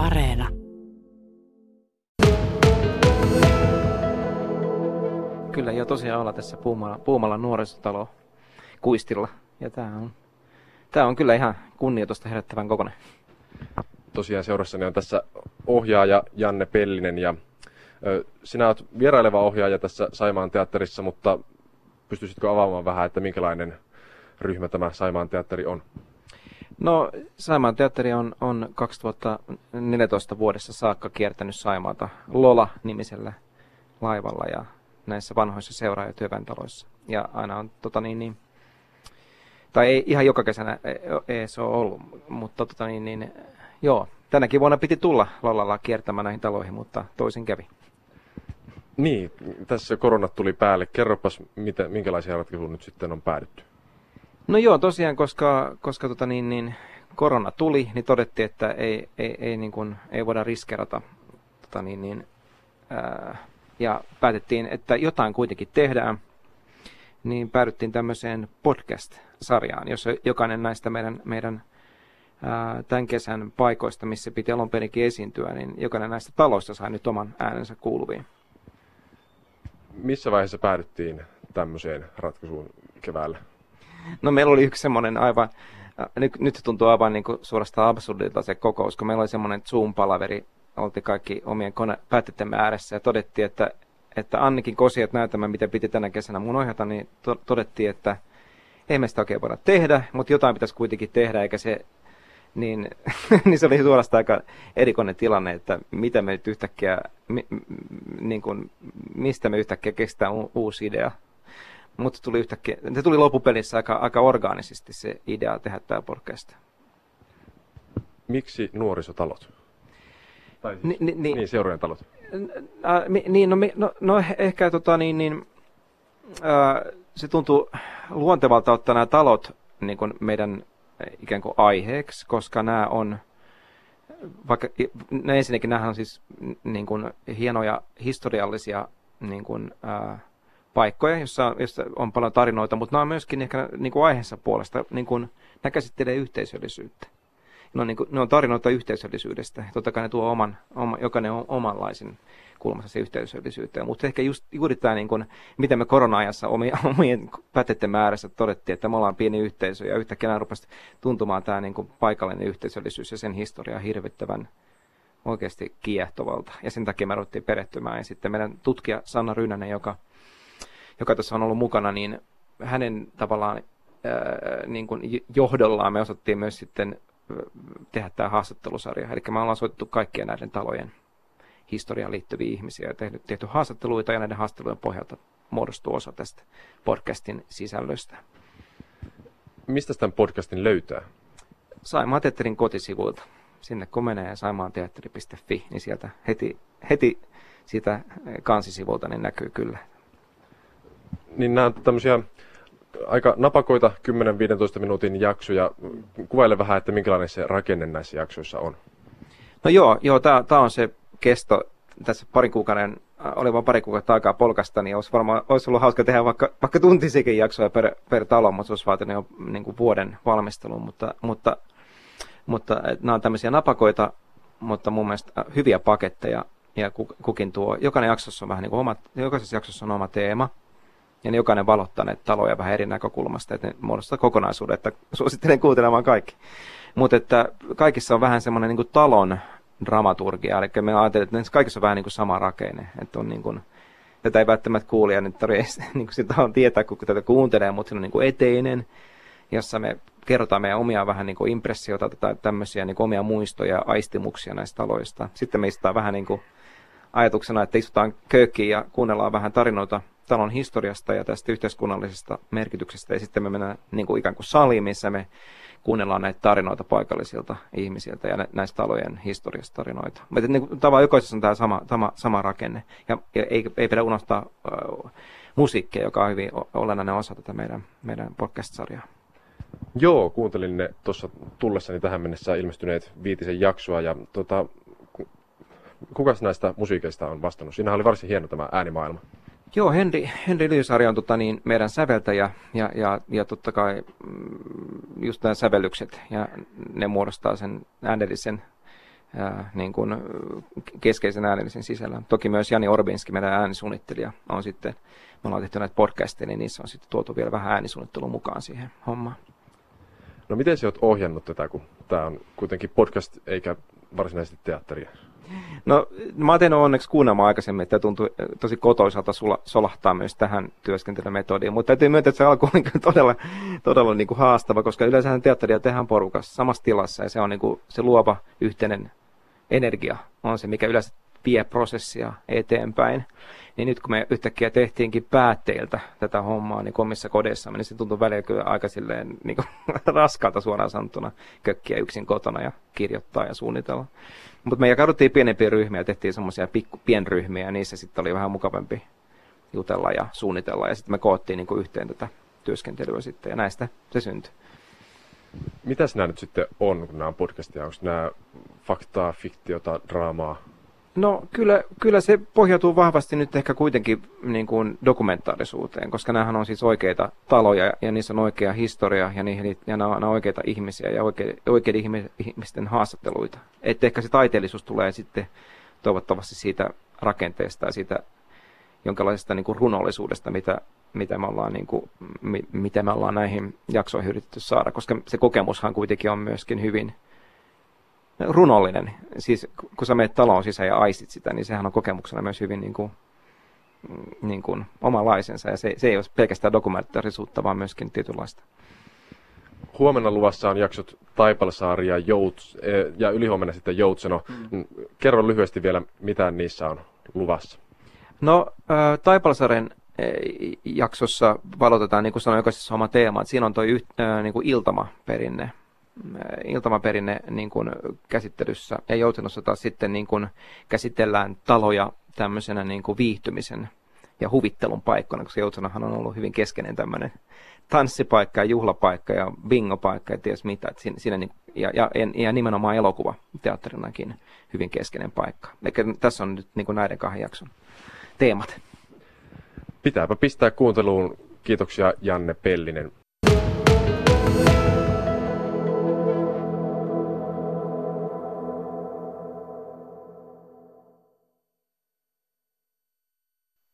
Areena. Kyllä jo tosiaan olla tässä Puumala, Puumala nuorisotalo kuistilla. Ja tää on, tää on kyllä ihan kunnioitusta herättävän kokonen. Tosiaan seurassani on tässä ohjaaja Janne Pellinen ja ö, sinä olet vieraileva ohjaaja tässä Saimaan teatterissa, mutta pystyisitkö avaamaan vähän, että minkälainen ryhmä tämä Saimaan teatteri on? No, Saimaan teatteri on, on 2014 vuodessa saakka kiertänyt Saimaata Lola-nimisellä laivalla ja näissä vanhoissa seura- ja työväentaloissa. Ja aina on, tota niin, niin, tai ei ihan joka kesänä ei, ei se ole ollut, mutta tota niin, niin, joo, tänäkin vuonna piti tulla Lolalla kiertämään näihin taloihin, mutta toisin kävi. Niin, tässä koronat tuli päälle. Kerropas, mitä, minkälaisia ratkaisuja nyt sitten on päädytty? No joo, tosiaan, koska, koska tota niin, niin, korona tuli, niin todettiin, että ei, ei, ei, niin kuin, ei voida riskerata. Tota niin, niin, ää, ja päätettiin, että jotain kuitenkin tehdään. Niin päädyttiin tämmöiseen podcast-sarjaan, jossa jokainen näistä meidän, meidän ää, tämän kesän paikoista, missä piti alun perinkin esiintyä, niin jokainen näistä taloista sai nyt oman äänensä kuuluviin. Missä vaiheessa päädyttiin tämmöiseen ratkaisuun keväällä? No meillä oli yksi semmoinen aivan, nyt, nyt tuntuu aivan niin kuin suorastaan absurdilta se kokous, kun meillä oli semmoinen Zoom-palaveri, oltiin kaikki omien kone, päätteemme ääressä ja todettiin, että, että Annikin Kosiat näytämä, mitä piti tänä kesänä mun ohjata, niin to, todettiin, että ei me sitä oikein voida tehdä, mutta jotain pitäisi kuitenkin tehdä, eikä se, niin, niin se oli suorastaan aika erikoinen tilanne, että mitä me nyt yhtäkkiä, mi, niin kuin, mistä me yhtäkkiä kestää u, uusi idea mutta tuli yhtäkkiä, se tuli loppupelissä aika, aika orgaanisesti se idea tehdä tämä podcast. Miksi nuorisotalot? Tai siis, Ni, ni, ni, niin, seurojen talot. Niin, no, no, no ehkä tota, niin, niin, ä, se tuntuu luontevalta ottaa nämä talot niin kuin meidän ikään kuin aiheeksi, koska nämä on, vaikka ne ensinnäkin nämä on siis niin kuin hienoja historiallisia niin kuin, ä, paikkoja, jossa, jossa on paljon tarinoita, mutta nämä on myöskin ehkä niin kuin aiheessa puolesta, niin kuin, nämä käsittelee yhteisöllisyyttä. Ne on, niin kuin, ne on tarinoita yhteisöllisyydestä. Totta kai ne tuo oman, oma, jokainen on omanlaisen kulmassa se yhteisöllisyyteen. Mutta ehkä just, juuri tämä, niin kuin, miten me korona-ajassa omien, omien päteiden määrässä todettiin, että me ollaan pieni yhteisö ja yhtäkkiä rupesi tuntumaan tämä niin kuin paikallinen yhteisöllisyys ja sen historia hirvittävän oikeasti kiehtovalta. Ja sen takia me ruvettiin perehtymään. Ja sitten meidän tutkija Sanna Rynänen, joka joka tässä on ollut mukana, niin hänen tavallaan ää, niin kuin johdollaan me osattiin myös sitten tehdä tämä haastattelusarja. Eli me ollaan soitettu kaikkien näiden talojen historiaan liittyviä ihmisiä ja tehty, tehty haastatteluita ja näiden haastattelujen pohjalta muodostuu osa tästä podcastin sisällöstä. Mistä tämän podcastin löytää? Saimaan teatterin kotisivuilta. Sinne kun menee saimaanteatteri.fi, niin sieltä heti, heti siitä kansisivulta niin näkyy kyllä niin nämä on tämmöisiä aika napakoita 10-15 minuutin jaksoja. Kuvaile vähän, että minkälainen se rakenne näissä jaksoissa on. No joo, joo tämä on se kesto. Tässä parin kuukauden, oli vain pari kuukautta aikaa polkasta, niin olisi varmaan olisi ollut hauska tehdä vaikka, vaikka tuntisikin jaksoja per, per talo, mutta se olisi vaatinut jo niin kuin vuoden valmistelun. Mutta, mutta, mutta nämä on tämmöisiä napakoita, mutta mun mielestä hyviä paketteja. Ja kukin tuo, jokainen jaksossa on vähän niin kuin oma, jokaisessa jaksossa on oma teema ja ne jokainen valottaa näitä taloja vähän eri näkökulmasta, että ne muodostaa kokonaisuuden, että suosittelen kuuntelemaan kaikki. Mutta että kaikissa on vähän semmoinen niin talon dramaturgia, eli me ajattelemme, että kaikissa on vähän niin kuin sama rakenne, että on niin kuin, tätä ei välttämättä kuulija nyt tarvitse niin kuin sitä on tietää, kun tätä kuuntelee, mutta se on niin kuin eteinen, jossa me kerrotaan meidän omia vähän niin kuin impressioita tai tämmöisiä niin kuin omia muistoja ja aistimuksia näistä taloista. Sitten meistä vähän niin kuin ajatuksena, että istutaan köökkiin ja kuunnellaan vähän tarinoita talon historiasta ja tästä yhteiskunnallisesta merkityksestä. Ja sitten me mennään niin kuin ikään kuin saliin, missä me kuunnellaan näitä tarinoita paikallisilta ihmisiltä ja näistä talojen historiasta tarinoita. Mutta niin kuin, tavallaan jokaisessa on tämä sama, sama, sama rakenne. Ja, ja ei, ei pidä unohtaa äh, musiikkia, joka on hyvin olennainen osa tätä meidän, meidän podcast-sarjaa. Joo, kuuntelin ne tuossa tullessani tähän mennessä ilmestyneet viitisen jaksoa ja tota, kukas näistä musiikeista on vastannut? Siinä oli varsin hieno tämä äänimaailma. Joo, Henri, Henri Lyysari on tota, niin, meidän säveltäjä ja, ja, ja totta kai mm, just nämä sävellykset ja ne muodostaa sen äänellisen ää, niin kuin keskeisen äänellisen sisällön. Toki myös Jani Orbinski, meidän äänisuunnittelija, on sitten, me ollaan tehty näitä podcasteja, niin niissä on sitten tuotu vielä vähän äänisuunnittelua mukaan siihen hommaan. No miten sä oot ohjannut tätä, kun tämä on kuitenkin podcast eikä varsinaisesti teatteria? No mä oon tehnyt onneksi kuunnelmaa aikaisemmin, että tuntui tosi kotoisalta sulla solahtaa myös tähän työskentelymetodiin, mutta täytyy myöntää, että se alku on todella, todella niin kuin haastava, koska yleensä teatteria tehdään porukassa samassa tilassa ja se on niin kuin se luova yhteinen energia on se, mikä yleensä vie prosessia eteenpäin. Niin nyt kun me yhtäkkiä tehtiinkin päätteiltä tätä hommaa niin omissa kodeissa, niin se tuntui välillä kyllä aika silleen niin kuin, raskaalta suoraan sanottuna kökkiä yksin kotona ja kirjoittaa ja suunnitella. Mutta me jakauduttiin pienempiä ryhmiä, tehtiin semmoisia pienryhmiä ja niissä sitten oli vähän mukavampi jutella ja suunnitella ja sitten me koottiin niin kuin yhteen tätä työskentelyä sitten ja näistä se syntyi. Mitä nämä nyt sitten on, kun nämä on podcastia? Onko nämä faktaa, fiktiota, draamaa? No kyllä, kyllä se pohjautuu vahvasti nyt ehkä kuitenkin niin kuin dokumentaarisuuteen, koska nämähän on siis oikeita taloja ja niissä on oikea historia ja, niihin, ja nämä on oikeita ihmisiä ja oikeiden ihmisten haastatteluita. Että ehkä se taiteellisuus tulee sitten toivottavasti siitä rakenteesta ja siitä jonkinlaisesta niin kuin runollisuudesta, mitä, mitä, me ollaan, niin kuin, mi, mitä me ollaan näihin jaksoihin yritetty saada, koska se kokemushan kuitenkin on myöskin hyvin runollinen. Siis kun sä menet taloon sisään ja aistit sitä, niin sehän on kokemuksena myös hyvin niin kuin, niin kuin omalaisensa. Ja se, se ei ole pelkästään dokumentaarisuutta, vaan myöskin tietynlaista. Huomenna luvassa on jaksot Taipalsaari ja, Jouts, eh, ja ylihuomenna sitten Joutseno. Mm. Kerro lyhyesti vielä, mitä niissä on luvassa. No, Taipalsaaren jaksossa valotetaan, niin kuin sanoin, jokaisessa oma teema. Että siinä on tuo niin kuin iltamaperinne iltamaperinne niin kuin käsittelyssä ja Joutenossa taas sitten niin kuin käsitellään taloja tämmöisenä niin kuin viihtymisen ja huvittelun paikkana, koska Joutsenahan on ollut hyvin keskeinen tämmöinen tanssipaikka ja juhlapaikka ja bingopaikka ja ties mitä. Että siinä, siinä niin, ja, ja, ja, nimenomaan elokuva teatterinakin hyvin keskeinen paikka. Eli tässä on nyt niin kuin näiden kahden jakson teemat. Pitääpä pistää kuunteluun. Kiitoksia Janne Pellinen